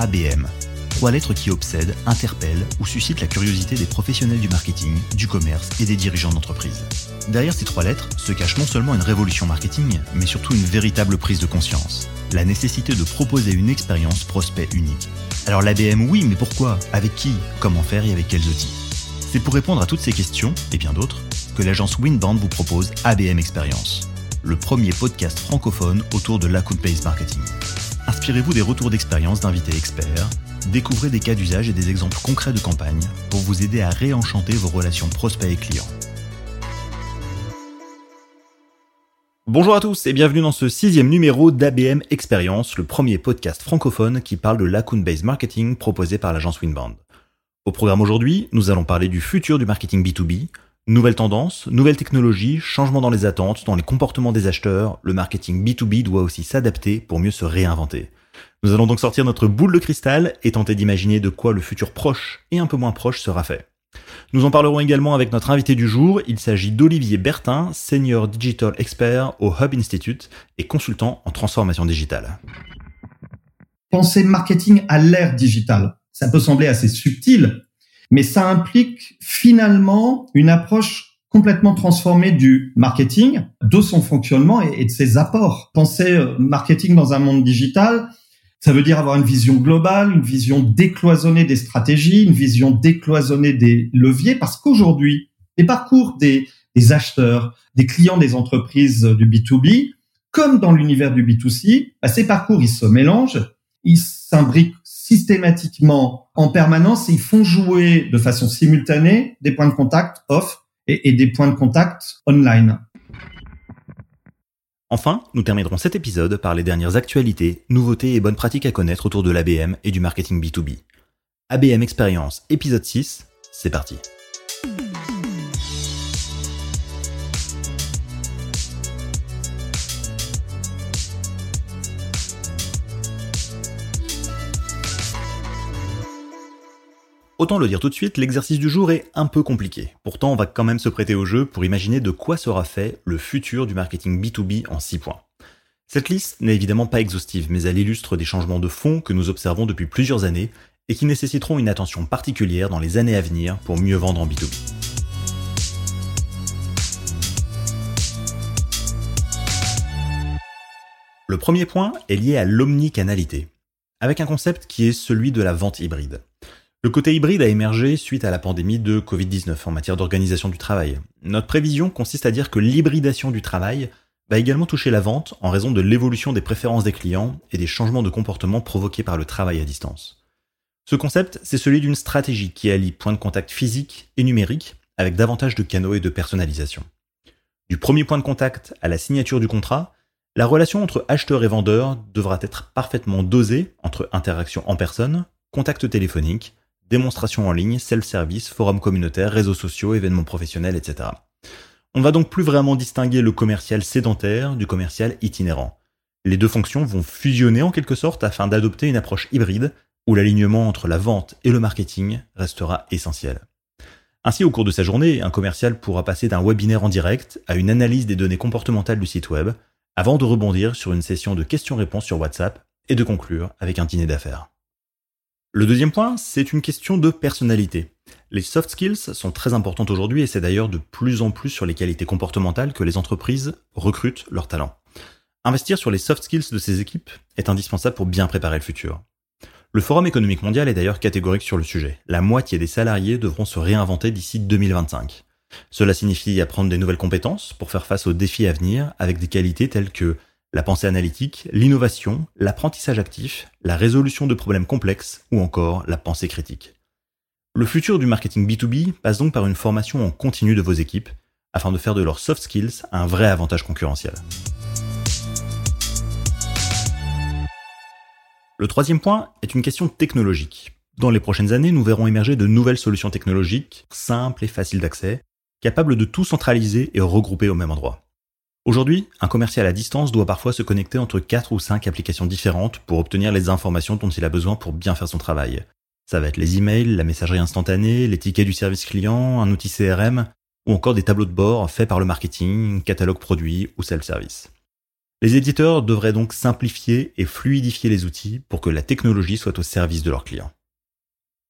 ABM. Trois lettres qui obsèdent, interpellent ou suscitent la curiosité des professionnels du marketing, du commerce et des dirigeants d'entreprise. Derrière ces trois lettres se cache non seulement une révolution marketing, mais surtout une véritable prise de conscience. La nécessité de proposer une expérience prospect unique. Alors l'ABM oui, mais pourquoi? Avec qui? Comment faire et avec quels outils? C'est pour répondre à toutes ces questions, et bien d'autres, que l'agence Winband vous propose ABM Experience le premier podcast francophone autour de l'account-based marketing. Inspirez-vous des retours d'expérience d'invités experts, découvrez des cas d'usage et des exemples concrets de campagne pour vous aider à réenchanter vos relations prospects et clients. Bonjour à tous et bienvenue dans ce sixième numéro d'ABM Experience, le premier podcast francophone qui parle de l'account-based marketing proposé par l'agence Winband. Au programme aujourd'hui, nous allons parler du futur du marketing B2B, Nouvelles tendances, nouvelles technologies, changements dans les attentes, dans les comportements des acheteurs, le marketing B2B doit aussi s'adapter pour mieux se réinventer. Nous allons donc sortir notre boule de cristal et tenter d'imaginer de quoi le futur proche et un peu moins proche sera fait. Nous en parlerons également avec notre invité du jour, il s'agit d'Olivier Bertin, Senior Digital Expert au Hub Institute et consultant en transformation digitale. Penser marketing à l'ère digitale. Ça peut sembler assez subtil, mais ça implique finalement une approche complètement transformée du marketing, de son fonctionnement et, de ses apports. Penser euh, marketing dans un monde digital, ça veut dire avoir une vision globale, une vision décloisonnée des stratégies, une vision décloisonnée des leviers, parce qu'aujourd'hui, les parcours des, des, acheteurs, des clients des entreprises du B2B, comme dans l'univers du B2C, bah, ces parcours, ils se mélangent, ils s'imbriquent systématiquement en permanence ils font jouer de façon simultanée des points de contact off et, des points de contact online. Enfin, nous terminerons cet épisode par les dernières actualités, nouveautés et bonnes pratiques à connaître autour de l'ABM et du marketing B2B. ABM Experience, épisode 6, c'est parti. Autant le dire tout de suite, l'exercice du jour est un peu compliqué. Pourtant, on va quand même se prêter au jeu pour imaginer de quoi sera fait le futur du marketing B2B en 6 points. Cette liste n'est évidemment pas exhaustive, mais elle illustre des changements de fond que nous observons depuis plusieurs années et qui nécessiteront une attention particulière dans les années à venir pour mieux vendre en B2B. Le premier point est lié à l'omnicanalité, avec un concept qui est celui de la vente hybride. Le côté hybride a émergé suite à la pandémie de Covid-19 en matière d'organisation du travail. Notre prévision consiste à dire que l'hybridation du travail va également toucher la vente en raison de l'évolution des préférences des clients et des changements de comportement provoqués par le travail à distance. Ce concept, c'est celui d'une stratégie qui allie points de contact physique et numérique avec davantage de canaux et de personnalisation. Du premier point de contact à la signature du contrat, la relation entre acheteur et vendeur devra être parfaitement dosée entre interaction en personne, contact téléphonique, démonstrations en ligne, self-service, forums communautaires, réseaux sociaux, événements professionnels, etc. On va donc plus vraiment distinguer le commercial sédentaire du commercial itinérant. Les deux fonctions vont fusionner en quelque sorte afin d'adopter une approche hybride où l'alignement entre la vente et le marketing restera essentiel. Ainsi, au cours de sa journée, un commercial pourra passer d'un webinaire en direct à une analyse des données comportementales du site web, avant de rebondir sur une session de questions-réponses sur WhatsApp et de conclure avec un dîner d'affaires. Le deuxième point, c'est une question de personnalité. Les soft skills sont très importantes aujourd'hui et c'est d'ailleurs de plus en plus sur les qualités comportementales que les entreprises recrutent leurs talents. Investir sur les soft skills de ces équipes est indispensable pour bien préparer le futur. Le Forum économique mondial est d'ailleurs catégorique sur le sujet. La moitié des salariés devront se réinventer d'ici 2025. Cela signifie apprendre des nouvelles compétences pour faire face aux défis à venir avec des qualités telles que la pensée analytique, l'innovation, l'apprentissage actif, la résolution de problèmes complexes ou encore la pensée critique. Le futur du marketing B2B passe donc par une formation en continu de vos équipes afin de faire de leurs soft skills un vrai avantage concurrentiel. Le troisième point est une question technologique. Dans les prochaines années, nous verrons émerger de nouvelles solutions technologiques, simples et faciles d'accès, capables de tout centraliser et regrouper au même endroit. Aujourd'hui, un commercial à distance doit parfois se connecter entre 4 ou 5 applications différentes pour obtenir les informations dont il a besoin pour bien faire son travail. Ça va être les emails, la messagerie instantanée, les tickets du service client, un outil CRM, ou encore des tableaux de bord faits par le marketing, catalogue produit ou self-service. Les éditeurs devraient donc simplifier et fluidifier les outils pour que la technologie soit au service de leurs clients.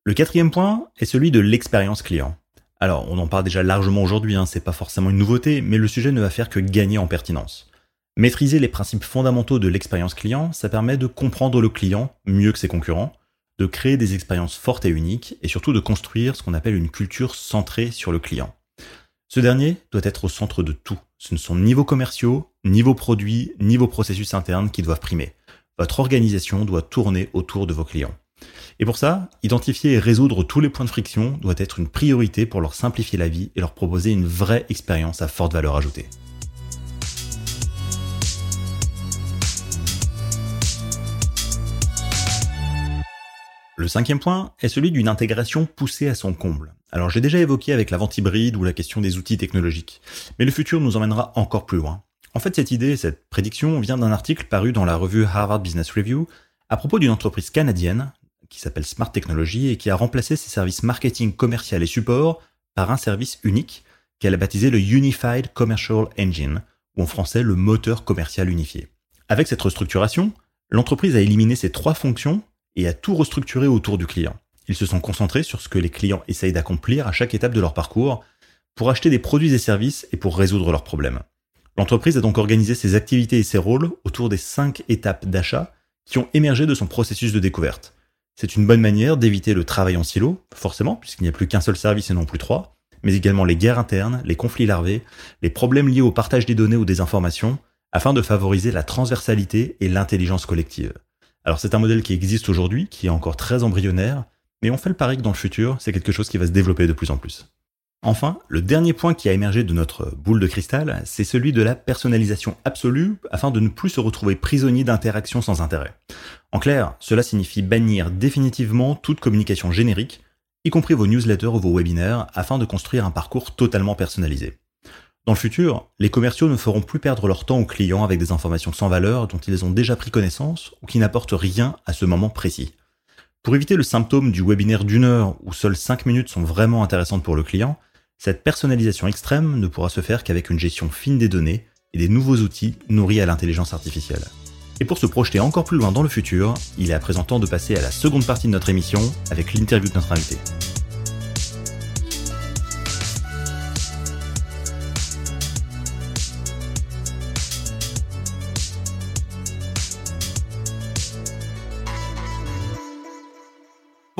Le quatrième point est celui de l'expérience client. Alors, on en parle déjà largement aujourd'hui, hein, c'est pas forcément une nouveauté, mais le sujet ne va faire que gagner en pertinence. Maîtriser les principes fondamentaux de l'expérience client, ça permet de comprendre le client mieux que ses concurrents, de créer des expériences fortes et uniques, et surtout de construire ce qu'on appelle une culture centrée sur le client. Ce dernier doit être au centre de tout. Ce ne sont ni vos commerciaux, ni vos produits, ni vos processus internes qui doivent primer. Votre organisation doit tourner autour de vos clients. Et pour ça, identifier et résoudre tous les points de friction doit être une priorité pour leur simplifier la vie et leur proposer une vraie expérience à forte valeur ajoutée. Le cinquième point est celui d'une intégration poussée à son comble. Alors j'ai déjà évoqué avec la vente hybride ou la question des outils technologiques, mais le futur nous emmènera encore plus loin. En fait, cette idée, cette prédiction vient d'un article paru dans la revue Harvard Business Review à propos d'une entreprise canadienne qui s'appelle Smart Technology et qui a remplacé ses services marketing commercial et support par un service unique qu'elle a baptisé le Unified Commercial Engine, ou en français le moteur commercial unifié. Avec cette restructuration, l'entreprise a éliminé ces trois fonctions et a tout restructuré autour du client. Ils se sont concentrés sur ce que les clients essayent d'accomplir à chaque étape de leur parcours pour acheter des produits et services et pour résoudre leurs problèmes. L'entreprise a donc organisé ses activités et ses rôles autour des cinq étapes d'achat qui ont émergé de son processus de découverte. C'est une bonne manière d'éviter le travail en silo, forcément, puisqu'il n'y a plus qu'un seul service et non plus trois, mais également les guerres internes, les conflits larvés, les problèmes liés au partage des données ou des informations, afin de favoriser la transversalité et l'intelligence collective. Alors c'est un modèle qui existe aujourd'hui, qui est encore très embryonnaire, mais on fait le pari que dans le futur, c'est quelque chose qui va se développer de plus en plus. Enfin, le dernier point qui a émergé de notre boule de cristal, c'est celui de la personnalisation absolue afin de ne plus se retrouver prisonnier d'interactions sans intérêt. En clair, cela signifie bannir définitivement toute communication générique, y compris vos newsletters ou vos webinaires, afin de construire un parcours totalement personnalisé. Dans le futur, les commerciaux ne feront plus perdre leur temps aux clients avec des informations sans valeur dont ils ont déjà pris connaissance ou qui n'apportent rien à ce moment précis. Pour éviter le symptôme du webinaire d'une heure où seules 5 minutes sont vraiment intéressantes pour le client, cette personnalisation extrême ne pourra se faire qu'avec une gestion fine des données et des nouveaux outils nourris à l'intelligence artificielle. Et pour se projeter encore plus loin dans le futur, il est à présent temps de passer à la seconde partie de notre émission avec l'interview de notre invité.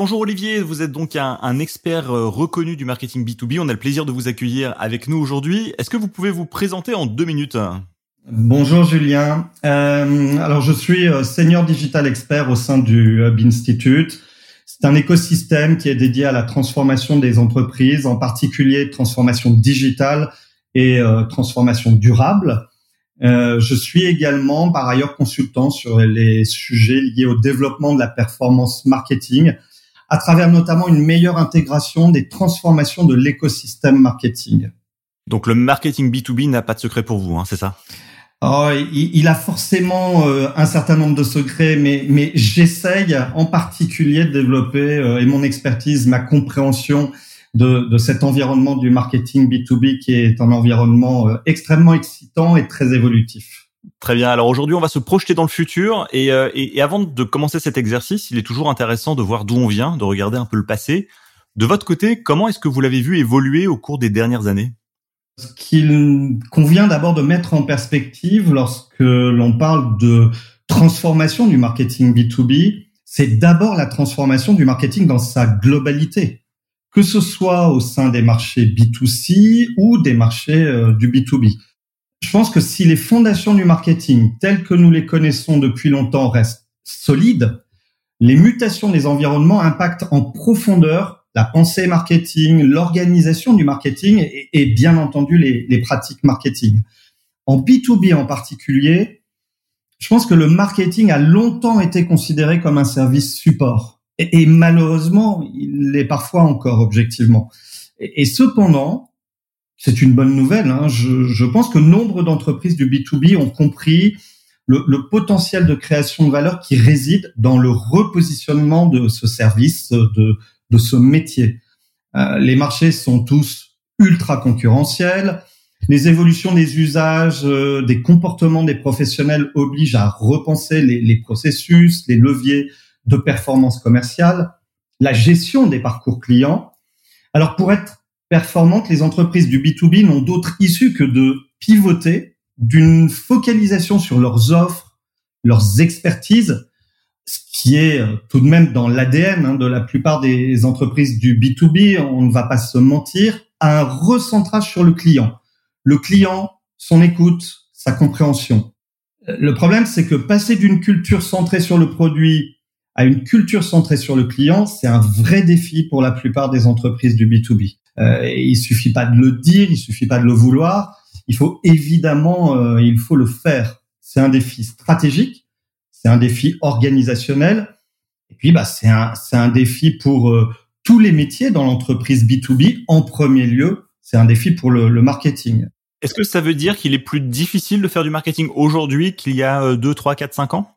Bonjour Olivier, vous êtes donc un, expert euh, reconnu du marketing B2B. On a le plaisir de vous accueillir avec nous aujourd'hui. Est-ce que vous pouvez vous présenter en deux minutes? Bonjour Julien. Euh, alors je suis euh, senior digital expert au sein du Hub Institute. C'est un écosystème qui est dédié à la transformation des entreprises, en particulier transformation digitale et transformation durable. je suis également par ailleurs consultant sur les sujets liés au développement de la performance marketing à travers notamment une meilleure intégration des transformations de l'écosystème marketing. Donc le marketing B2B n'a pas de secret pour vous, hein, c'est ça? Oh, il, a forcément euh, un certain nombre de secrets, mais, mais j'essaye en particulier de développer euh, et mon expertise, ma compréhension de, de, cet environnement du marketing B2B qui est un environnement euh, extrêmement excitant et très évolutif. Très bien. Alors aujourd'hui, on va se projeter dans le futur euh, et, avant de commencer cet exercice, il est toujours intéressant de voir d'où on vient, de regarder un peu le passé. De votre côté, comment est-ce que vous l'avez vu évoluer au cours des dernières années? Ce qu'il convient d'abord de mettre en perspective lorsque l'on parle de transformation du marketing B2B, c'est d'abord la transformation du marketing dans sa globalité, que ce soit au sein des marchés B2C ou des marchés euh, du B2B. Je pense que si les fondations du marketing, telles que nous les connaissons depuis longtemps, restent solides, les mutations des environnements impactent en profondeur la pensée marketing, l'organisation du marketing et, bien entendu les, pratiques marketing. En B2B en particulier, je pense que le marketing a longtemps été considéré comme un service support. Et, malheureusement, il l'est parfois encore objectivement. Et cependant, c'est une bonne nouvelle. Hein. Je, je, pense que nombre d'entreprises du B2B ont compris le, le, potentiel de création de valeur qui réside dans le repositionnement de ce service, de, de ce métier. Euh, les marchés sont tous ultra concurrentiels. Les évolutions des usages, euh, des comportements des professionnels obligent à repenser les, les processus, les leviers de performance commerciale, la gestion des parcours clients. Alors pour être performantes, les entreprises du B2B n'ont d'autre issue que de pivoter d'une focalisation sur leurs offres, leurs expertises, ce qui est euh, tout de même dans l'ADN hein, de la plupart des entreprises du B2B, on ne va pas se mentir, un recentrage sur le client. Le client, son écoute, sa compréhension. Euh, le problème, c'est que passer d'une culture centrée sur le produit à une culture centrée sur le client, c'est un vrai défi pour la plupart des entreprises du B2B. Euh, il suffit pas de le dire, il suffit pas de le vouloir. Il faut évidemment, euh, il faut le faire. C'est un défi stratégique, c'est un défi organisationnel, et puis bah c'est un c'est un défi pour euh, tous les métiers dans l'entreprise B2B. En premier lieu, c'est un défi pour le, le marketing. Est-ce que ça veut dire qu'il est plus difficile de faire du marketing aujourd'hui qu'il y a 2, 3, 4, 5 ans?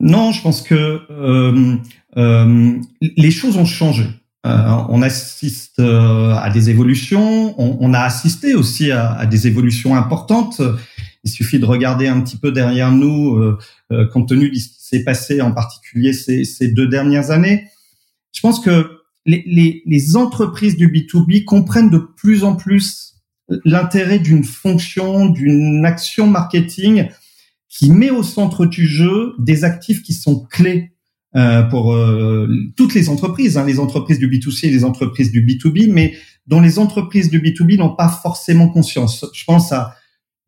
Non, je pense que euh, euh, les choses ont changé. Euh, on assiste euh, à des évolutions, on, a assisté aussi à, des évolutions importantes. Il suffit de regarder un petit peu derrière nous, euh, compte tenu de ce qui s'est passé en particulier ces, deux dernières années. Je pense que les, les entreprises du B2B comprennent de plus en plus l'intérêt d'une fonction, d'une action marketing qui met au centre du jeu des actifs qui sont clés euh, pour euh, toutes les entreprises, hein, les entreprises du B2C et les entreprises du B2B, mais dont les entreprises du B2B n'ont pas forcément conscience. Je pense à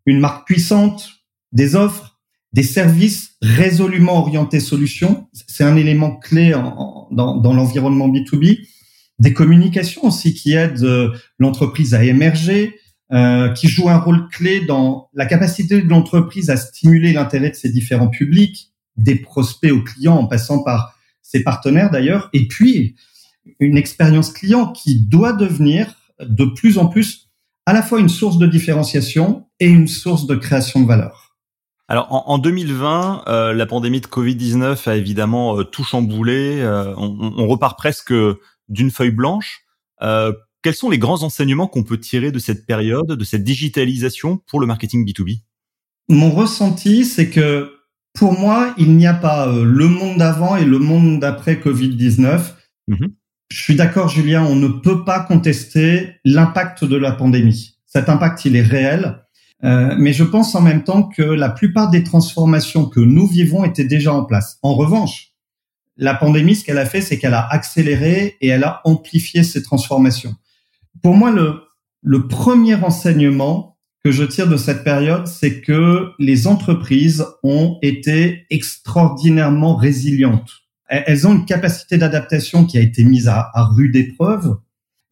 une marque puissante, des offres, des services résolument orientés solutions. C'est un élément clé en, dans, dans l'environnement B2B. Des communications aussi qui aident euh, l'entreprise à émerger, euh, qui jouent un rôle clé dans la capacité de l'entreprise à stimuler l'intérêt de ses différents publics, des prospects aux clients en passant par ses partenaires d'ailleurs, et puis une expérience client qui doit devenir de plus en plus à la fois une source de différenciation et une source de création de valeur. Alors en, 2020, euh, la pandémie de Covid-19 a évidemment euh, tout chamboulé. Euh, on, on, repart presque d'une feuille blanche. quels sont les grands enseignements qu'on peut tirer de cette période, de cette digitalisation pour le marketing B2B Mon ressenti, c'est que pour moi, il n'y a pas euh, le monde d'avant et le monde d'après Covid-19. Mhm. Je suis d'accord, Julien, on ne peut pas contester l'impact de la pandémie. Cet impact, il est réel. Euh, mais je pense en même temps que la plupart des transformations que nous vivons étaient déjà en place. En revanche, la pandémie, ce qu'elle a fait, c'est qu'elle a accéléré et elle a amplifié ces transformations. Pour moi, le, le premier enseignement, que je tire de cette période, c'est que les entreprises ont été extraordinairement résilientes. Elles ont une capacité d'adaptation qui a été mise à, rude épreuve,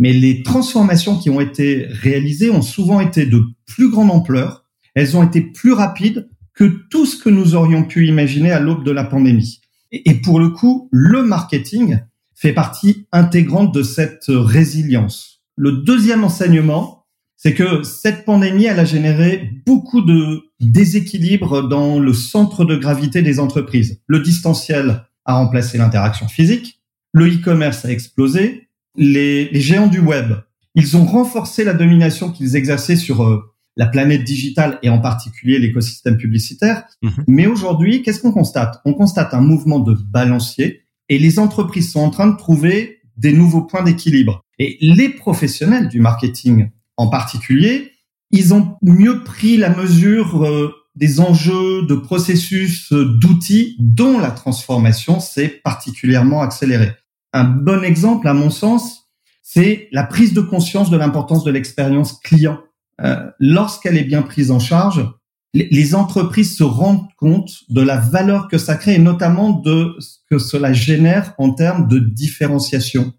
mais les transformations qui ont été réalisées ont souvent été de plus grande ampleur. Elles ont été plus rapides que tout ce que nous aurions pu imaginer à l'aube de la pandémie. Et pour le coup, le marketing fait partie intégrante de cette résilience. Le deuxième enseignement, c'est que cette pandémie, elle a généré beaucoup de déséquilibres dans le centre de gravité des entreprises. Le distanciel a remplacé l'interaction physique, le e-commerce a explosé, les, géants du web, ils ont renforcé la domination qu'ils exerçaient sur euh, la planète digitale et en particulier l'écosystème publicitaire. Mhm. Mais aujourd'hui, qu'est-ce qu'on constate? On constate un mouvement de balancier et les entreprises sont en train de trouver des nouveaux points d'équilibre. Et les professionnels du marketing en particulier, ils ont mieux pris la mesure euh, des enjeux, de processus, euh, d'outils dont la transformation s'est particulièrement accélérée. Un bon exemple, à mon sens, c'est la prise de conscience de l'importance de l'expérience client. Euh, lorsqu'elle est bien prise en charge, les entreprises se rendent compte de la valeur que ça crée et notamment de ce que cela génère en termes de différenciation.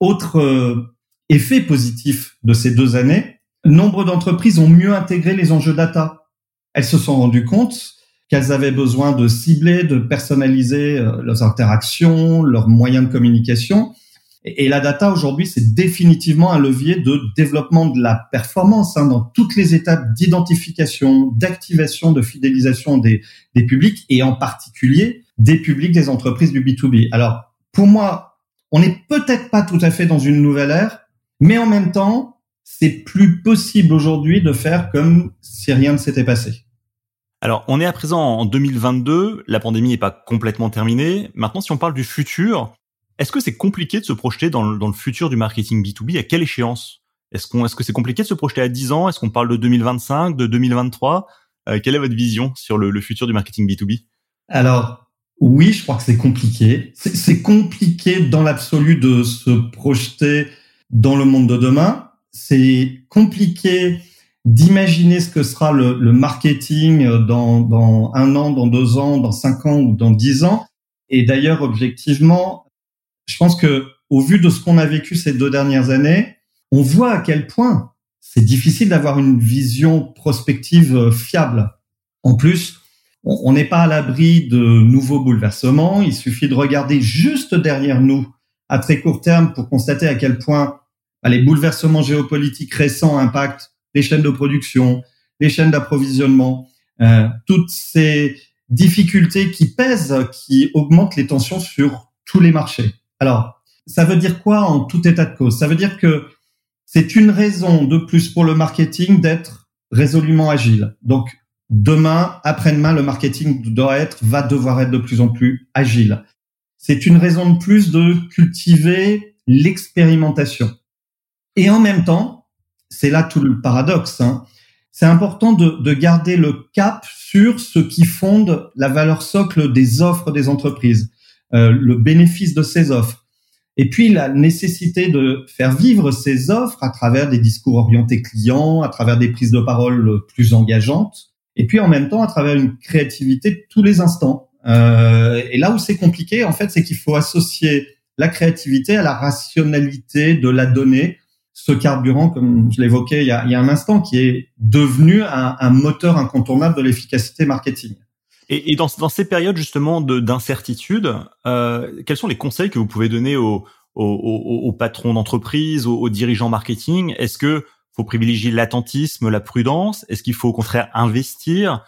Autre effet positif de ces deux années, nombre d'entreprises ont mieux intégré les enjeux data. Elles se sont rendues compte qu'elles avaient besoin de cibler, de personnaliser euh, leurs interactions, leurs moyens de communication. Et la data aujourd'hui, c'est définitivement un levier de développement de la performance hein, dans toutes les étapes d'identification, d'activation, de fidélisation des, des publics et en particulier des publics des entreprises du B2B. Alors, pour moi, on n'est peut-être pas tout à fait dans une nouvelle ère, mais en même temps, c'est plus possible aujourd'hui de faire comme si rien ne s'était passé. Alors, on est à présent en 2022, la pandémie n'est pas complètement terminée. Maintenant, si on parle du futur, est-ce que c'est compliqué de se projeter dans le, futur du marketing B2B À quelle échéance? Est-ce qu'on, est-ce que c'est compliqué de se projeter à 10 ans? Est-ce qu'on parle de 2025, de 2023 euh, Quelle est votre vision sur le, le futur du marketing B2B Alors, oui, je crois que c'est compliqué. C'est compliqué dans l'absolu de se projeter dans le monde de demain. C'est compliqué d'imaginer ce que sera le, le marketing dans, dans, un an, dans deux ans, dans cinq ans ou dans dix ans. Et d'ailleurs, objectivement, je pense que au vu de ce qu'on a vécu ces deux dernières années, on voit à quel point c'est difficile d'avoir une vision prospective fiable. En plus, on n'est pas à l'abri de nouveaux bouleversements. Il suffit de regarder juste derrière nous à très court terme pour constater à quel point bah, les bouleversements géopolitiques récents impactent les chaînes de production, les chaînes d'approvisionnement, euh, toutes ces difficultés qui pèsent, qui augmentent les tensions sur tous les marchés. Alors, ça veut dire quoi en tout état de cause? Ça veut dire que c'est une raison de plus pour le marketing d'être résolument agile. Donc, demain, après-demain, le marketing doit être, va devoir être de plus en plus agile. C'est une raison de plus de cultiver l'expérimentation. Et en même temps, c'est là tout le paradoxe, hein, c'est important de, de, garder le cap sur ce qui fonde la valeur socle des offres des entreprises, euh, le bénéfice de ces offres. Et puis la nécessité de faire vivre ces offres à travers des discours orientés clients, à travers des prises de parole plus engageantes, et puis en même temps à travers une créativité tous les instants. Euh, et là où c'est compliqué, en fait, c'est qu'il faut associer la créativité à la rationalité de la donnée, ce carburant, comme je l'évoquais il, y a un instant, qui est devenu un, moteur incontournable de l'efficacité marketing. Et, dans, ces périodes justement d'incertitude, euh, quels sont les conseils que vous pouvez donner aux, patrons d'entreprise, aux, dirigeants marketing? Est-ce que faut privilégier l'attentisme, la prudence? Est-ce qu'il faut au contraire investir?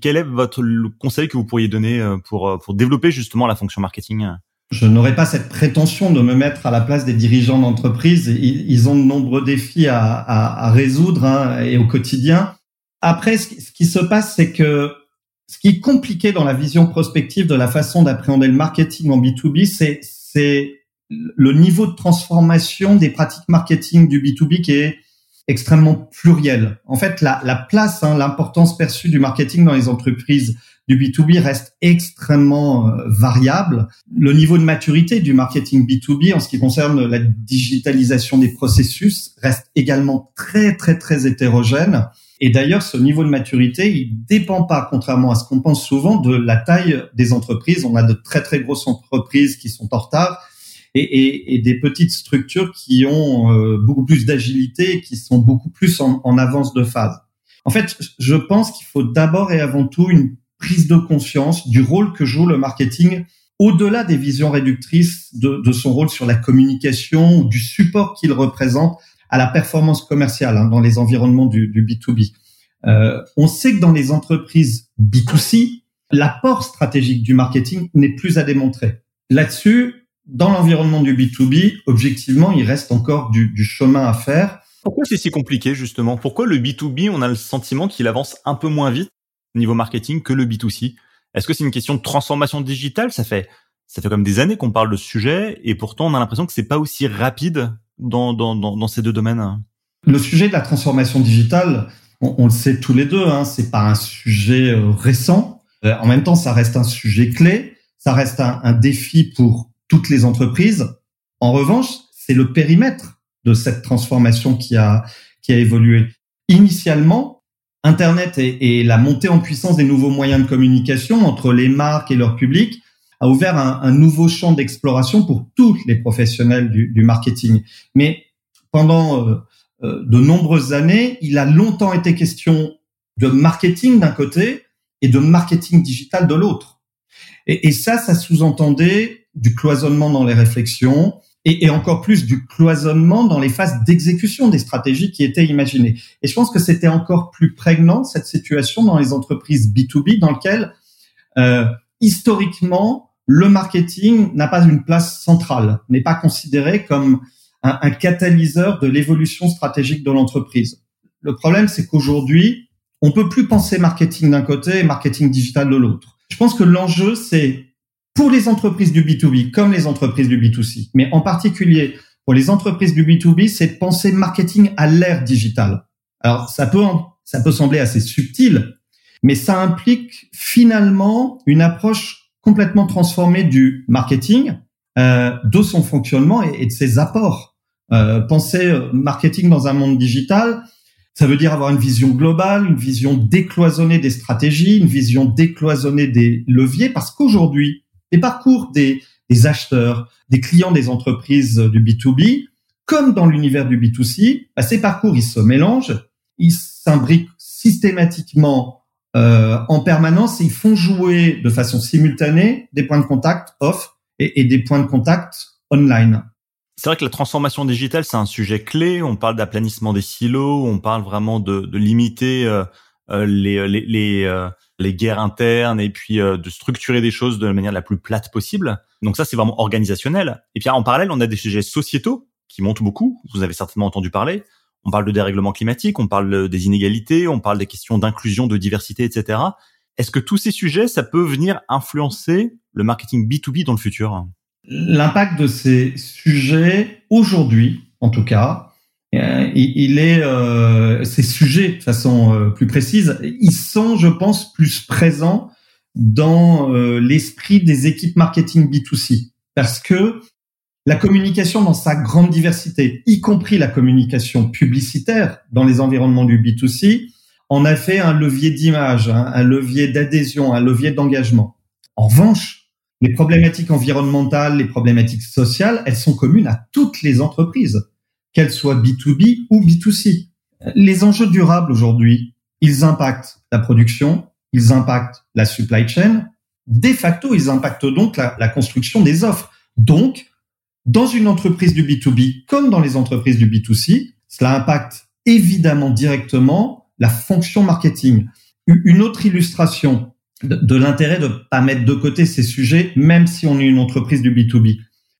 Quel est votre conseil que vous pourriez donner euh, pour, euh, pour développer justement la fonction marketing? Je n'aurais pas cette prétention de me mettre à la place des dirigeants d'entreprise. Ils, ont de nombreux défis à résoudre hein, et au quotidien. Après, ce qui, se passe, c'est que ce qui est compliqué dans la vision prospective de la façon d'appréhender le marketing en B2B, c'est le niveau de transformation des pratiques marketing du B2B qui est extrêmement pluriel. En fait, la, la place, hein, l'importance perçue du marketing dans les entreprises du B2B reste extrêmement euh, variable. Le niveau de maturité du marketing B2B en ce qui concerne la digitalisation des processus reste également très très très hétérogène. Et d'ailleurs, ce niveau de maturité, il dépend pas, contrairement à ce qu'on pense souvent, de la taille des entreprises. On a de très très grosses entreprises qui sont en retard et, et, et des petites structures qui ont euh, beaucoup plus d'agilité, qui sont beaucoup plus en, en avance de phase. En fait, je pense qu'il faut d'abord et avant tout une prise de conscience du rôle que joue le marketing au-delà des visions réductrices de, de, son rôle sur la communication ou du support qu'il représente à la performance commerciale hein, dans les environnements du, du B2B. Euh, on sait que dans les entreprises B2C, l'apport stratégique du marketing n'est plus à démontrer. Là-dessus, dans l'environnement du B2B, objectivement, il reste encore du, du chemin à faire. Pourquoi c'est si compliqué justement? Pourquoi le B2B, on a le sentiment qu'il avance un peu moins vite niveau marketing que le B2C Est-ce que c'est une question de transformation digitale? Ça fait ça fait comme des années qu'on parle de ce sujet et pourtant on a l'impression que c'est pas aussi rapide dans, dans, dans, dans, ces deux domaines. Le sujet de la transformation digitale, on, on le sait tous les deux, hein, c'est pas un sujet euh, récent. Euh, en même temps, ça reste un sujet clé, ça reste un, un défi pour toutes les entreprises. En revanche, c'est le périmètre de cette transformation qui a qui a évolué. Initialement, Internet et, la montée en puissance des nouveaux moyens de communication entre les marques et leur public a ouvert un, nouveau champ d'exploration pour tous les professionnels du, marketing. Mais pendant euh, euh, de nombreuses années, il a longtemps été question de marketing d'un côté et de marketing digital de l'autre. Et ça, ça sous-entendait du cloisonnement dans les réflexions, et, encore plus du cloisonnement dans les phases d'exécution des stratégies qui étaient imaginées. Et je pense que c'était encore plus prégnant cette situation dans les entreprises B2B dans lesquelles euh, historiquement le marketing n'a pas une place centrale, n'est pas considéré comme un, un catalyseur de l'évolution stratégique de l'entreprise. Le problème, c'est qu'aujourd'hui, on peut plus penser marketing d'un côté et marketing digital de l'autre. Je pense que l'enjeu, c'est pour les entreprises du B2B comme les entreprises du B2C, mais en particulier pour les entreprises du B2B, c'est penser marketing à l'ère digitale. Alors, ça peut, ça peut sembler assez subtil, mais ça implique finalement une approche complètement transformée du marketing, euh, de son fonctionnement et, de ses apports. Euh, penser euh, marketing dans un monde digital, ça veut dire avoir une vision globale, une vision décloisonnée des stratégies, une vision décloisonnée des leviers, parce qu'aujourd'hui, les parcours des, des acheteurs, des clients des entreprises du B2B, comme dans l'univers du B2C, bah, ces parcours, ils se mélangent, ils s'imbriquent systématiquement euh, en permanence et ils font jouer de façon simultanée des points de contact off et, des points de contact online. C'est vrai que la transformation digitale, c'est un sujet clé. On parle d'aplanissement des silos, on parle vraiment de, de limiter euh, euh les, les, les, euh, les, guerres internes et puis euh, de structurer des choses de la manière la plus plate possible. Donc ça, c'est vraiment organisationnel. Et puis en parallèle, on a des sujets sociétaux qui montent beaucoup. Vous avez certainement entendu parler. On parle de dérèglement climatique, on parle des inégalités, on parle des questions d'inclusion, de diversité, etc. Est-ce que tous ces sujets, ça peut venir influencer le marketing B2B dans le futur? L'impact de ces sujets aujourd'hui, en tout cas, euh, il est euh, ces sujets de façon euh, plus précise, ils sont, je pense, plus présents dans l'esprit des équipes marketing B2C parce que la communication dans sa grande diversité, y compris la communication publicitaire dans les environnements du B2C, en a fait un levier d'image, un levier d'adhésion, un levier d'engagement. En revanche, les problématiques environnementales, les problématiques sociales, elles sont communes à toutes les entreprises, qu'elles soient B2B ou B2C. Les enjeux durables aujourd'hui, ils impactent la production, ils impactent la supply chain. De facto, ils impactent donc la, construction des offres. Donc, dans une entreprise du B2B comme dans les entreprises du B2C, cela impacte évidemment directement la fonction marketing. Une autre illustration, de, l'intérêt de pas mettre de côté ces sujets, même si on est une entreprise du B2B.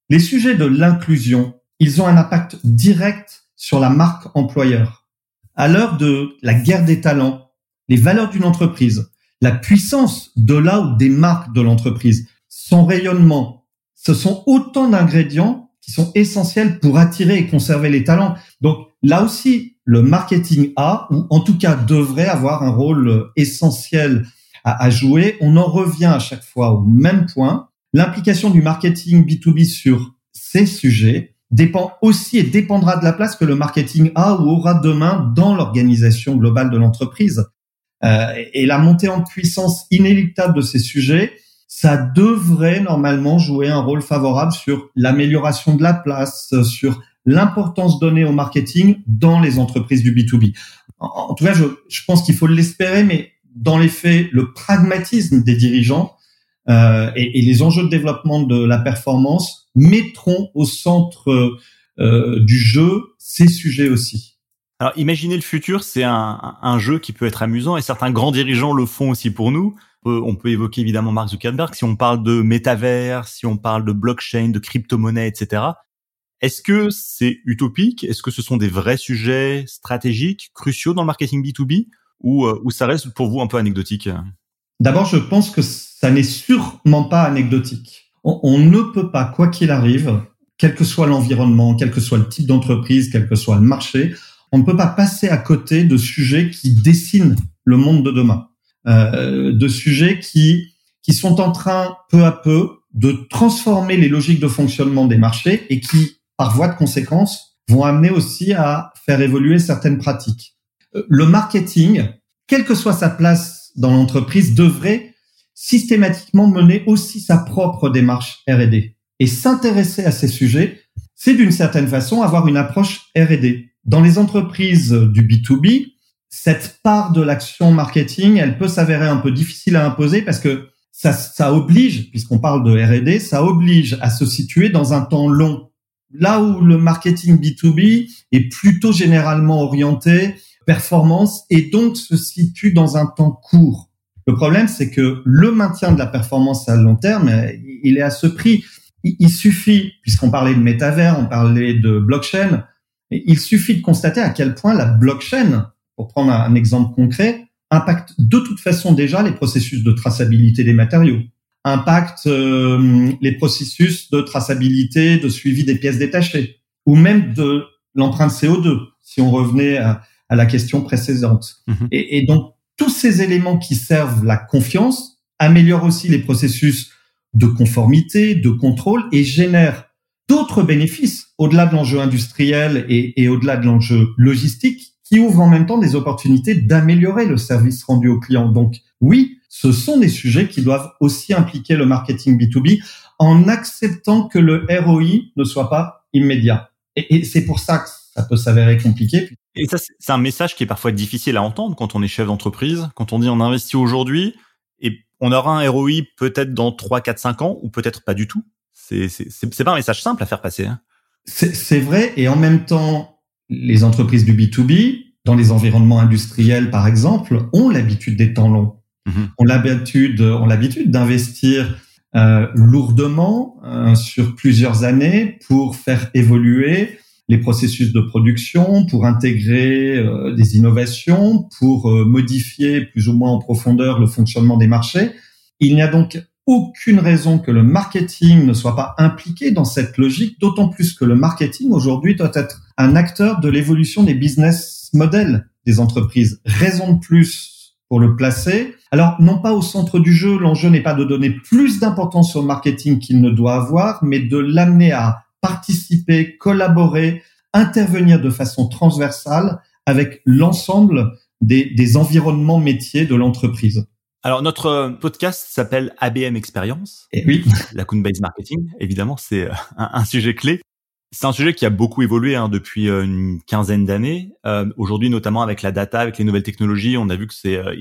Les sujets de l'inclusion, ils ont un impact direct sur la marque employeur. À l'heure de la guerre des talents, les valeurs d'une entreprise, la puissance de là ou des marques de l'entreprise, son rayonnement, ce sont autant d'ingrédients qui sont essentiels pour attirer et conserver les talents. Donc là aussi, le marketing a, ou en tout cas devrait avoir un rôle essentiel à, jouer. On en revient à chaque fois au même point. L'implication du marketing B2B sur ces sujets dépend aussi et dépendra de la place que le marketing a ou aura demain dans l'organisation globale de l'entreprise. Euh, et la montée en puissance inéluctable de ces sujets, ça devrait normalement jouer un rôle favorable sur l'amélioration de la place, sur l'importance donnée au marketing dans les entreprises du B2B. En, tout cas, je, je pense qu'il faut l'espérer, mais dans les faits, le pragmatisme des dirigeants euh, et, et, les enjeux de développement de la performance mettront au centre euh, du jeu ces sujets aussi. Alors, imaginez le futur, c'est un, un, jeu qui peut être amusant et certains grands dirigeants le font aussi pour nous. On peut évoquer évidemment Mark Zuckerberg si on parle de métavers, si on parle de blockchain, de crypto-monnaie, etc. Est-ce que c'est utopique? Est-ce que ce sont des vrais sujets stratégiques, cruciaux dans le marketing B2B ou, euh, ou ça reste pour vous un peu anecdotique? D'abord, je pense que ça n'est sûrement pas anecdotique. On, ne peut pas, quoi qu'il arrive, quel que soit l'environnement, quel que soit le type d'entreprise, quel que soit le marché, on ne peut pas passer à côté de sujets qui dessinent le monde de demain, euh, de sujets qui qui sont en train peu à peu de transformer les logiques de fonctionnement des marchés et qui, par voie de conséquence, vont amener aussi à faire évoluer certaines pratiques. Le marketing, quelle que soit sa place dans l'entreprise, devrait systématiquement mener aussi sa propre démarche R&D. Et s'intéresser à ces sujets, c'est d'une certaine façon avoir une approche R&D. Dans les entreprises du B2B, cette part de l'action marketing, elle peut s'avérer un peu difficile à imposer parce que ça, oblige, puisqu'on parle de R&D, ça oblige à se situer dans un temps long. Là où le marketing B2B est plutôt généralement orienté performance et donc se situe dans un temps court. Le problème, c'est que le maintien de la performance à long terme, il est à ce prix. il suffit, puisqu'on parlait de métavers, on parlait de blockchain, il suffit de constater à quel point la blockchain, pour prendre un exemple concret, impacte de toute façon déjà les processus de traçabilité des matériaux, impacte euh, les processus de traçabilité, de suivi des pièces détachées, ou même de l'empreinte CO2, si on revenait à, la question précédente. Mhm. Et, et donc, tous ces éléments qui servent la confiance améliorent aussi les processus de conformité, de contrôle et génèrent d'autres bénéfices au-delà de l'enjeu industriel et, au-delà de l'enjeu logistique qui ouvrent en même temps des opportunités d'améliorer le service rendu aux clients. Donc oui, ce sont des sujets qui doivent aussi impliquer le marketing B2B en acceptant que le ROI ne soit pas immédiat. Et c'est pour ça que ça peut s'avérer compliqué. Et ça, c'est un message qui est parfois difficile à entendre quand on est chef d'entreprise, quand on dit on investit aujourd'hui et on aura un ROI peut-être dans 3, 4, 5 ans ou peut-être pas du tout. C'est, c'est, pas un message simple à faire passer. Hein. C'est vrai, et en même temps, les entreprises du B2B, dans les environnements industriels par exemple, ont l'habitude des temps longs. Mm-hmm. Ont l'habitude, ont l'habitude d'investir euh, lourdement euh, sur plusieurs années pour faire évoluer les processus de production, pour intégrer euh, des innovations, pour euh, modifier plus ou moins en profondeur le fonctionnement des marchés. Il n'y a donc aucune raison que le marketing ne soit pas impliqué dans cette logique, d'autant plus que le marketing aujourd'hui doit être un acteur de l'évolution des business models des entreprises. Raison de plus pour le placer. Alors, non pas au centre du jeu, l'enjeu n'est pas de donner plus d'importance au marketing qu'il ne doit avoir, mais de l'amener à participer, collaborer, intervenir de façon transversale avec l'ensemble des, des environnements métiers de l'entreprise. Alors notre euh, podcast s'appelle ABM Experience. Et oui. La Based Marketing, évidemment, c'est euh, un, sujet clé. C'est un sujet qui a beaucoup évolué hein, depuis euh, une quinzaine d'années. Euh, Aujourd'hui, notamment avec la data, avec les nouvelles technologies, on a vu que c'est euh,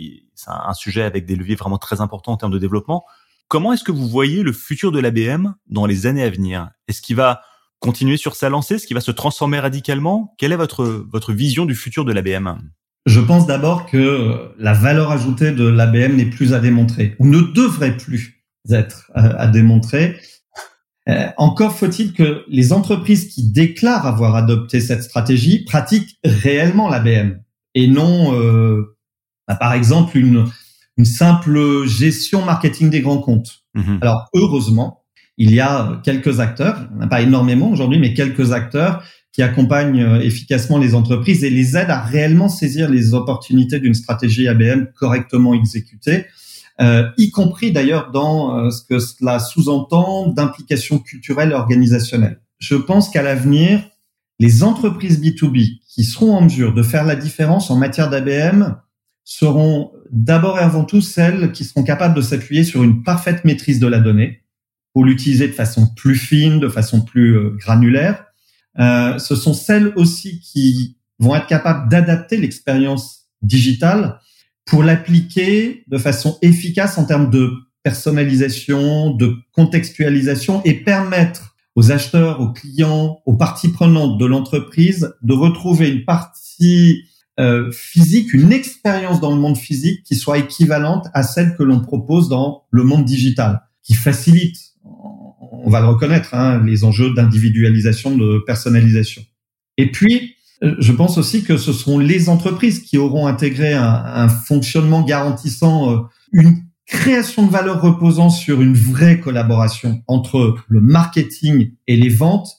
un sujet avec des leviers vraiment très importants en termes de développement. Comment est-ce que vous voyez le futur de l'ABM dans les années à venir? Est-ce qu'il va continuer sur sa lancée Est-ce qu'il va se transformer radicalement Quelle est votre, votre vision du futur de l'ABM Je pense d'abord que la valeur ajoutée de l'ABM n'est plus à démontrer, ou ne devrait plus être euh, à démontrer. Euh, encore faut-il que les entreprises qui déclarent avoir adopté cette stratégie pratiquent réellement l'ABM et non, euh, bah, par exemple, une, une simple gestion marketing des grands comptes. Mhm. Alors heureusement, il y a quelques acteurs, pas énormément aujourd'hui, mais quelques acteurs qui accompagnent euh, efficacement les entreprises et les aident à réellement saisir les opportunités d'une stratégie ABM correctement exécutée, euh, y compris d'ailleurs dans euh, ce que cela sous-entend d'implication culturelle et organisationnelle. Je pense qu'à l'avenir, les entreprises B2B qui seront en mesure de faire la différence en matière d'ABM seront d'abord et avant tout celles qui seront capables de s'appuyer sur une parfaite maîtrise de la donnée pour l'utiliser de façon plus fine, de façon plus euh, granulaire. Euh, ce sont celles aussi qui vont être capables d'adapter l'expérience digitale pour l'appliquer de façon efficace en termes de personnalisation, de contextualisation et permettre aux acheteurs, aux clients, aux parties prenantes de l'entreprise de retrouver une partie euh, physique, une expérience dans le monde physique qui soit équivalente à celle que l'on propose dans le monde digital, qui facilite, on va le reconnaître, hein, les enjeux d'individualisation, de personnalisation. Et puis, je pense aussi que ce seront les entreprises qui auront intégré un, un fonctionnement garantissant euh, une création de valeur reposant sur une vraie collaboration entre le marketing et les ventes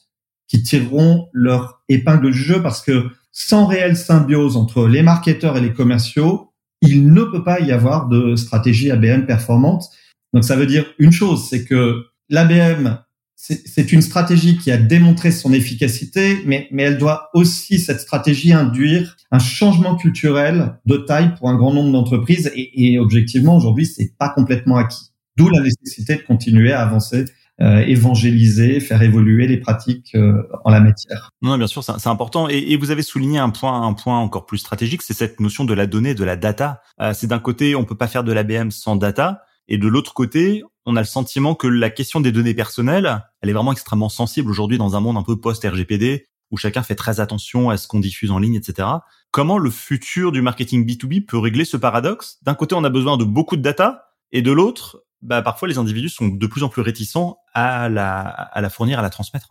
qui tireront leur épingle du jeu parce que sans réelle symbiose entre les marketeurs et les commerciaux, il ne peut pas y avoir de stratégie ABM performante. Donc ça veut dire une chose, c'est que l'ABM, c'est une stratégie qui a démontré son efficacité, mais, mais elle doit aussi, cette stratégie, induire un changement culturel de taille pour un grand nombre d'entreprises. Et, et objectivement, aujourd'hui, c'est pas complètement acquis. D'où la nécessité de continuer à avancer euh, évangéliser, faire évoluer les pratiques euh, en la matière. Non, bien sûr, c'est important. Et, et, vous avez souligné un point, un point encore plus stratégique, c'est cette notion de la donnée, de la data. Euh, c'est d'un côté, on peut pas faire de l'ABM sans data, et de l'autre côté, on a le sentiment que la question des données personnelles, elle est vraiment extrêmement sensible aujourd'hui dans un monde un peu post-RGPD où chacun fait très attention à ce qu'on diffuse en ligne, etc. Comment le futur du marketing B2B peut régler ce paradoxe? D'un côté, on a besoin de beaucoup de data, et de l'autre, bah, parfois les individus sont de plus en plus réticents à la, à la fournir, à la transmettre.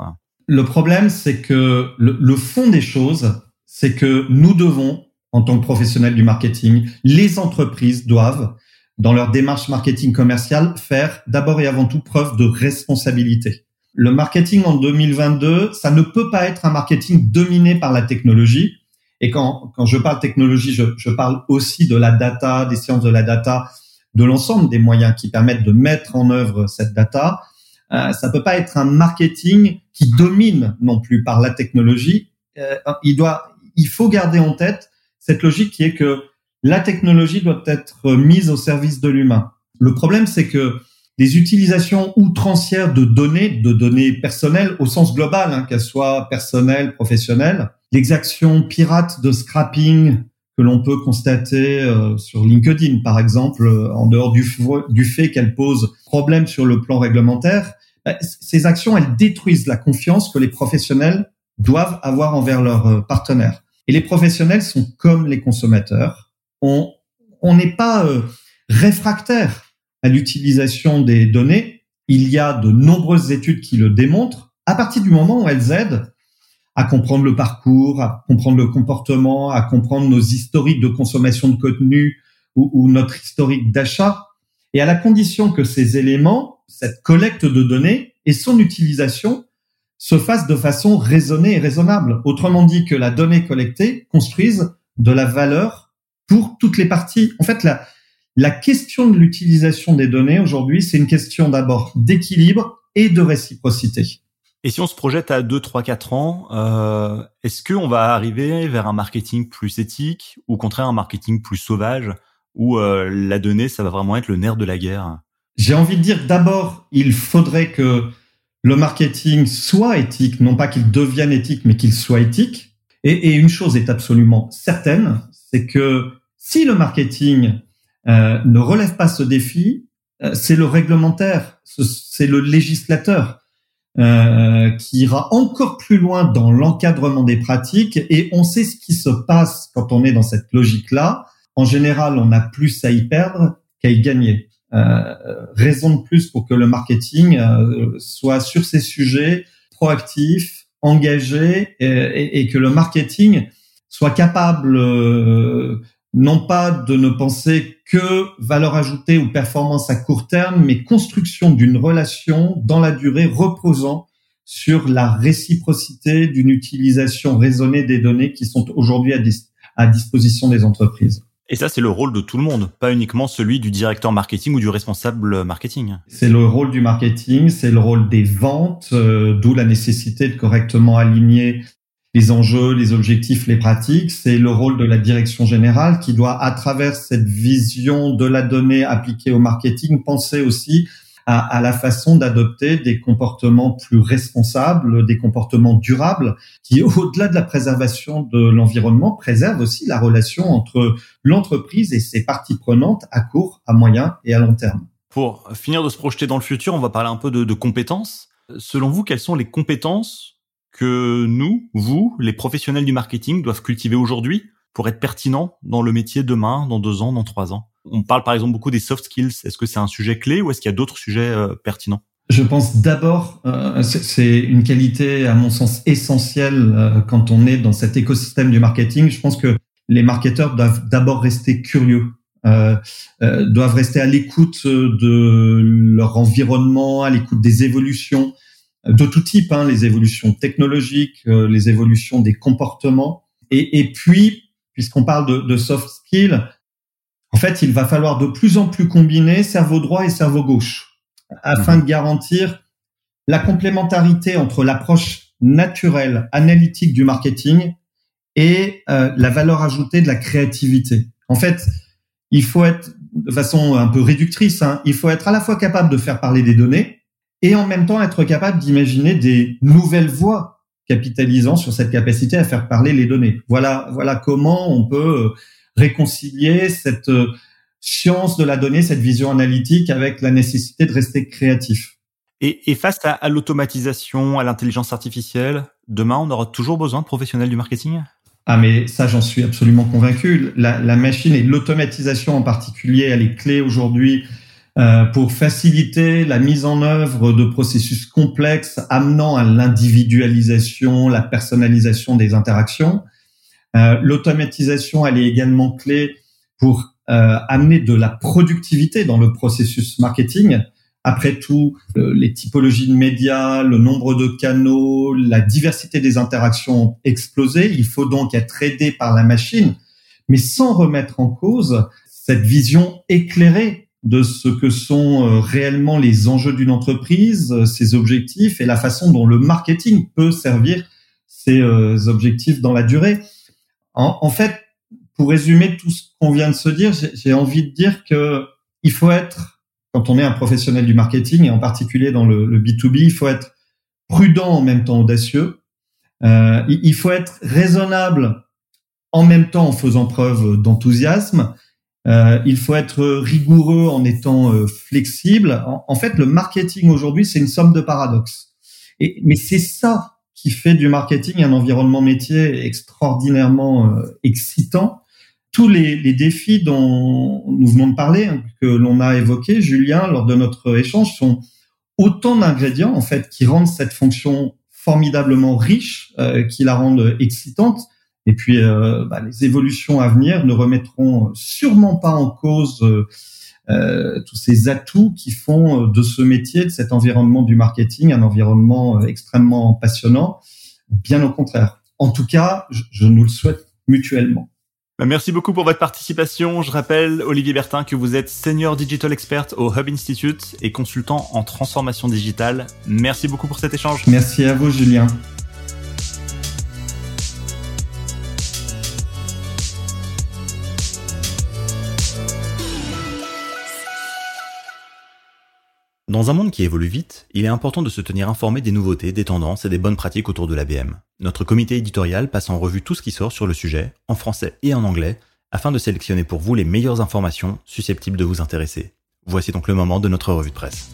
Le problème, c'est que le, le fond des choses, c'est que nous devons, en tant que professionnels du marketing, les entreprises doivent, dans leur démarche marketing commerciale, faire d'abord et avant tout preuve de responsabilité. Le marketing en 2022, ça ne peut pas être un marketing dominé par la technologie. Et quand, quand je parle technologie, je, je parle aussi de la data, des sciences de la data, de l'ensemble des moyens qui permettent de mettre en œuvre cette data. Euh, ça peut pas être un marketing qui domine non plus par la technologie. Euh, il doit, il faut garder en tête cette logique qui est que la technologie doit être mise au service de l'humain. Le problème, c'est que les utilisations outrancières de données, de données personnelles au sens global, hein, qu'elles soient personnelles, professionnelles, l'exaction pirate de scrapping que l'on peut constater euh, sur LinkedIn, par exemple, euh, en dehors du, fait qu'elle pose problème sur le plan réglementaire, bah, ces actions, elles détruisent la confiance que les professionnels doivent avoir envers leurs euh, partenaires. Et les professionnels sont comme les consommateurs. On n'est pas réfractaire à l'utilisation des données. Il y a de nombreuses études qui le démontrent. À partir du moment où elles aident à comprendre le parcours, à comprendre le comportement, à comprendre nos historiques de consommation de contenu ou, ou notre historique d'achat, et à la condition que ces éléments, cette collecte de données et son utilisation se fassent de façon raisonnée et raisonnable. Autrement dit, que la donnée collectée construise de la valeur pour toutes les parties. En fait, la, la question de l'utilisation des données aujourd'hui, c'est une question d'abord d'équilibre et de réciprocité. Et si on se projette à 2, 3, 4 ans, euh, est-ce qu'on va arriver vers un marketing plus éthique ou au contraire un marketing plus sauvage où euh, la donnée, ça va vraiment être le nerf de la guerre? J'ai envie de dire d'abord, il faudrait que le marketing soit éthique, non pas qu'il devienne éthique, mais qu'il soit éthique. Et, et, une chose est absolument certaine, c'est que si le marketing euh, ne relève pas ce défi, euh, c'est le réglementaire, c'est le législateur euh, qui ira encore plus loin dans l'encadrement des pratiques et on sait ce qui se passe quand on est dans cette logique-là. En général, on a plus à y perdre qu'à y gagner. Euh, raison de plus pour que le marketing euh, soit sur ces sujets proactif, engagé et, et, que le marketing soit capable euh, non pas de ne penser que valeur ajoutée ou performance à court terme, mais construction d'une relation dans la durée reposant sur la réciprocité d'une utilisation raisonnée des données qui sont aujourd'hui à, disposition des entreprises. Et ça, c'est le rôle de tout le monde, pas uniquement celui du directeur marketing ou du responsable marketing. C'est le rôle du marketing, c'est le rôle des ventes, euh, d'où la nécessité de correctement aligner les enjeux, les objectifs, les pratiques. C'est le rôle de la direction générale qui doit, à travers cette vision de la donnée appliquée au marketing, penser aussi à, la façon d'adopter des comportements plus responsables, des comportements durables, qui, au-delà de la préservation de l'environnement, préservent aussi la relation entre l'entreprise et ses parties prenantes à court, à moyen et à long terme. Pour finir de se projeter dans le futur, on va parler un peu de compétences. Selon vous, quelles sont les compétences que nous, vous, les professionnels du marketing, doivent cultiver aujourd'hui pour être pertinents dans le métier demain, dans deux ans, dans trois ans On parle par exemple beaucoup des soft skills. Est-ce que c'est un sujet clé ou est-ce qu'il y a d'autres sujets euh, pertinents? Je pense d'abord, euh, c'est une qualité à mon sens essentielle euh, quand on est dans cet écosystème du marketing. Je pense que les marketeurs doivent d'abord rester curieux, euh, euh, doivent rester à l'écoute de leur environnement, à l'écoute des évolutions, de tout type, hein, les évolutions technologiques, euh, les évolutions des comportements. Et, et puis, puisqu'on parle de, de, soft skills, en fait, il va falloir de plus en plus combiner cerveau droit et cerveau gauche afin de garantir la complémentarité entre l'approche naturelle, analytique du marketing et euh, la valeur ajoutée de la créativité. En fait, il faut être de façon un peu réductrice, hein, il faut être à la fois capable de faire parler des données, et en même temps être capable d'imaginer des nouvelles voies capitalisant sur cette capacité à faire parler les données. Voilà, voilà comment on peut euh, réconcilier cette euh, science de la donnée, cette vision analytique avec la nécessité de rester créatif. Et, et face à, à l'automatisation, à l'intelligence artificielle, demain, on aura toujours besoin de professionnels du marketing? Ah mais ça j'en suis absolument convaincu. La, la machine et l'automatisation en particulier, elle est clé aujourd'hui pour faciliter la mise en œuvre de processus complexes amenant à l'individualisation, la personnalisation des interactions. Euh, L'automatisation, elle est également clé pour euh, amener de la productivité dans le processus marketing. Après tout, les typologies de médias, le nombre de canaux, la diversité des interactions ont explosé. Il faut donc être aidé par la machine, mais sans remettre en cause cette vision éclairée de ce que sont euh, réellement les enjeux d'une entreprise, euh, ses objectifs et la façon dont le marketing peut servir ces euh, objectifs dans la durée. En, fait, pour résumer tout ce qu'on vient de se dire, j'ai envie de dire que il faut être, quand on est un professionnel du marketing et en particulier dans le, le B2B, il faut être prudent en même temps audacieux. Euh, il faut être raisonnable en même temps en faisant preuve d'enthousiasme euh, il faut être rigoureux en étant euh, flexible. En, fait, le marketing aujourd'hui, c'est une somme de paradoxes. Et, mais c'est ça qui fait du marketing un environnement métier extraordinairement euh, excitant. Tous les, les, défis dont nous venons de parler, hein, que l'on a évoqués, Julien, lors de notre échange, sont autant d'ingrédients en fait qui rendent cette fonction formidablement riche, qui la rendent excitante et puis, euh, bah, les évolutions à venir ne remettront sûrement pas en cause euh, euh, tous ces atouts qui font de ce métier, de cet environnement du marketing, un environnement extrêmement passionnant. Bien au contraire. En tout cas, je, je nous le souhaite mutuellement. Bah, merci beaucoup pour votre participation. Je rappelle, Olivier Bertin, que vous êtes Senior Digital Expert au Hub Institute et consultant en transformation digitale. Merci beaucoup pour cet échange. Merci à vous, Julien. Dans un monde qui évolue vite, il est important de se tenir informé des nouveautés, des tendances et des bonnes pratiques autour de l'ABM. Notre comité éditorial passe en revue tout ce qui sort sur le sujet, en français et en anglais, afin de sélectionner pour vous les meilleures informations susceptibles de vous intéresser. Voici donc le moment de notre revue de presse.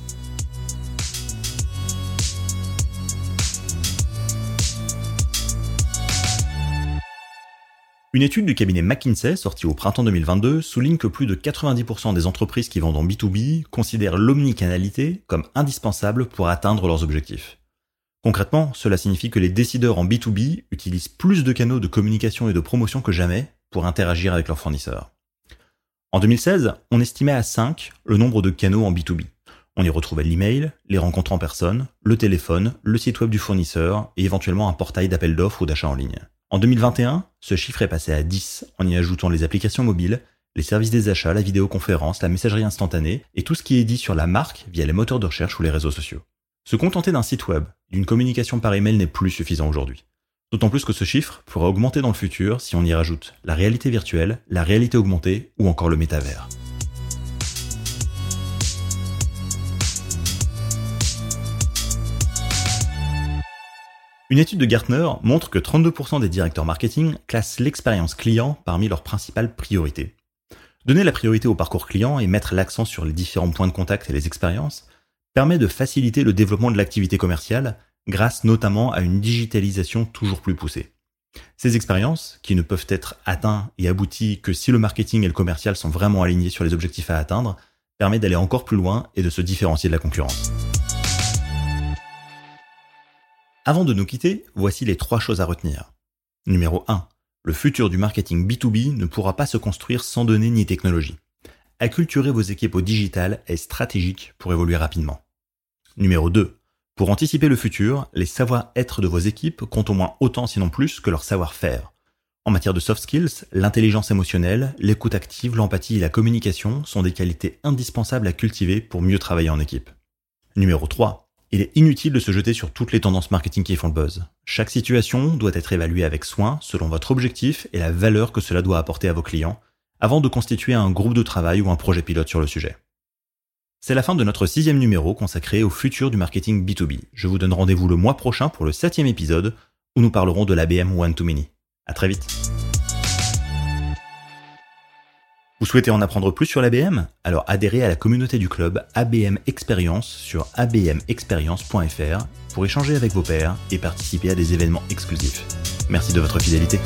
Une étude du cabinet McKinsey, sortie au printemps 2022, souligne que plus de 90% des entreprises qui vendent en B2B considèrent l'omnicanalité comme indispensable pour atteindre leurs objectifs. Concrètement, cela signifie que les décideurs en B2B utilisent plus de canaux de communication et de promotion que jamais pour interagir avec leurs fournisseurs. En 2016, on estimait à 5 le nombre de canaux en B2B. On y retrouvait l'email, les rencontres en personne, le téléphone, le site web du fournisseur et éventuellement un portail d'appel d'offres ou d'achat en ligne. En 2021, ce chiffre est passé à 10 en y ajoutant les applications mobiles, les services des achats, la vidéoconférence, la messagerie instantanée et tout ce qui est dit sur la marque via les moteurs de recherche ou les réseaux sociaux. Se contenter d'un site web, d'une communication par email n'est plus suffisant aujourd'hui. D'autant plus que ce chiffre pourra augmenter dans le futur si on y rajoute la réalité virtuelle, la réalité augmentée ou encore le métavers. Une étude de Gartner montre que 32% des directeurs marketing classent l'expérience client parmi leurs principales priorités. Donner la priorité au parcours client et mettre l'accent sur les différents points de contact et les expériences permet de faciliter le développement de l'activité commerciale grâce notamment à une digitalisation toujours plus poussée. Ces expériences, qui ne peuvent être atteintes et abouties que si le marketing et le commercial sont vraiment alignés sur les objectifs à atteindre, permettent d'aller encore plus loin et de se différencier de la concurrence. Avant de nous quitter, voici les trois choses à retenir. Numéro 1. Le futur du marketing B2B ne pourra pas se construire sans données ni technologie. Acculturer vos équipes au digital est stratégique pour évoluer rapidement. Numéro 2. Pour anticiper le futur, les savoir-être de vos équipes comptent au moins autant sinon plus que leur savoir-faire. En matière de soft skills, l'intelligence émotionnelle, l'écoute active, l'empathie et la communication sont des qualités indispensables à cultiver pour mieux travailler en équipe. Numéro 3. Il est inutile de se jeter sur toutes les tendances marketing qui font le buzz. Chaque situation doit être évaluée avec soin selon votre objectif et la valeur que cela doit apporter à vos clients avant de constituer un groupe de travail ou un projet pilote sur le sujet. C'est la fin de notre sixième numéro consacré au futur du marketing B2B. Je vous donne rendez-vous le mois prochain pour le septième épisode où nous parlerons de l'ABM One to Many. À très vite. Vous souhaitez en apprendre plus sur l'ABM Alors adhérez à la communauté du club ABM Experience sur abmexperience.fr pour échanger avec vos pairs et participer à des événements exclusifs. Merci de votre fidélité.